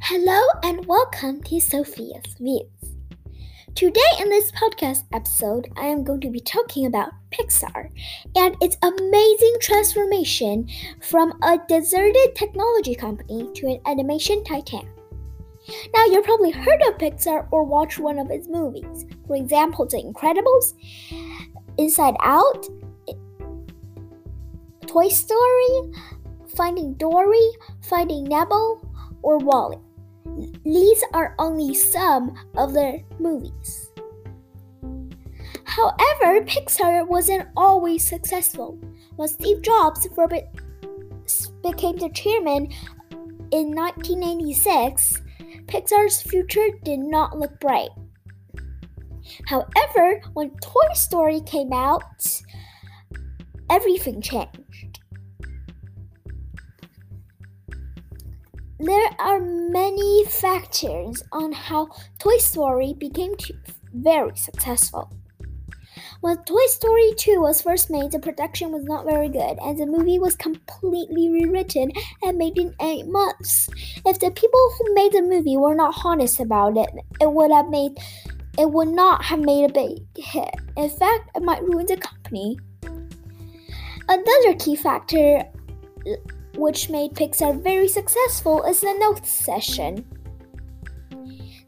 Hello and welcome to Sophia's Views. Today, in this podcast episode, I am going to be talking about Pixar and its amazing transformation from a deserted technology company to an animation titan. Now, you've probably heard of Pixar or watched one of its movies, for example, The Incredibles, Inside Out, Toy Story, Finding Dory, Finding Nemo, or WALL-E. These are only some of their movies. However, Pixar wasn't always successful. When Steve Jobs became the chairman in 1986, Pixar's future did not look bright. However, when Toy Story came out, everything changed. There are many factors on how Toy Story became very successful. When Toy Story 2 was first made, the production was not very good, and the movie was completely rewritten and made in eight months. If the people who made the movie were not honest about it, it would have made it would not have made a big hit. In fact, it might ruin the company. Another key factor which made Pixar very successful is the note session.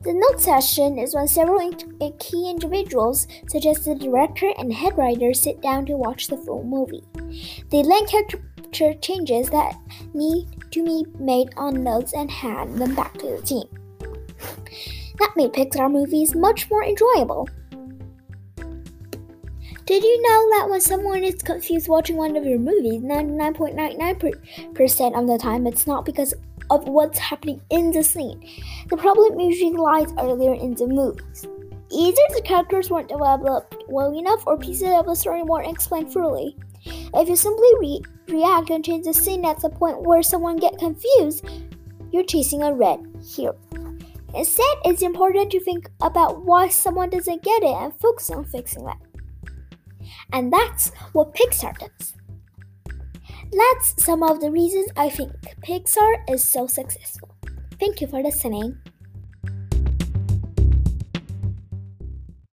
The note session is when several in- key individuals, such as the director and head writer, sit down to watch the full movie. They then capture changes that need to be made on notes and hand them back to the team. That made Pixar movies much more enjoyable. Did you know that when someone is confused watching one of your movies, 99.99% of the time it's not because of what's happening in the scene? The problem usually lies earlier in the movies. Either the characters weren't developed well enough or pieces of the story weren't explained fully. If you simply re- react and change the scene at the point where someone gets confused, you're chasing a red herring. Instead, it's important to think about why someone doesn't get it and focus on fixing that. And that's what Pixar does. That's some of the reasons I think Pixar is so successful. Thank you for listening.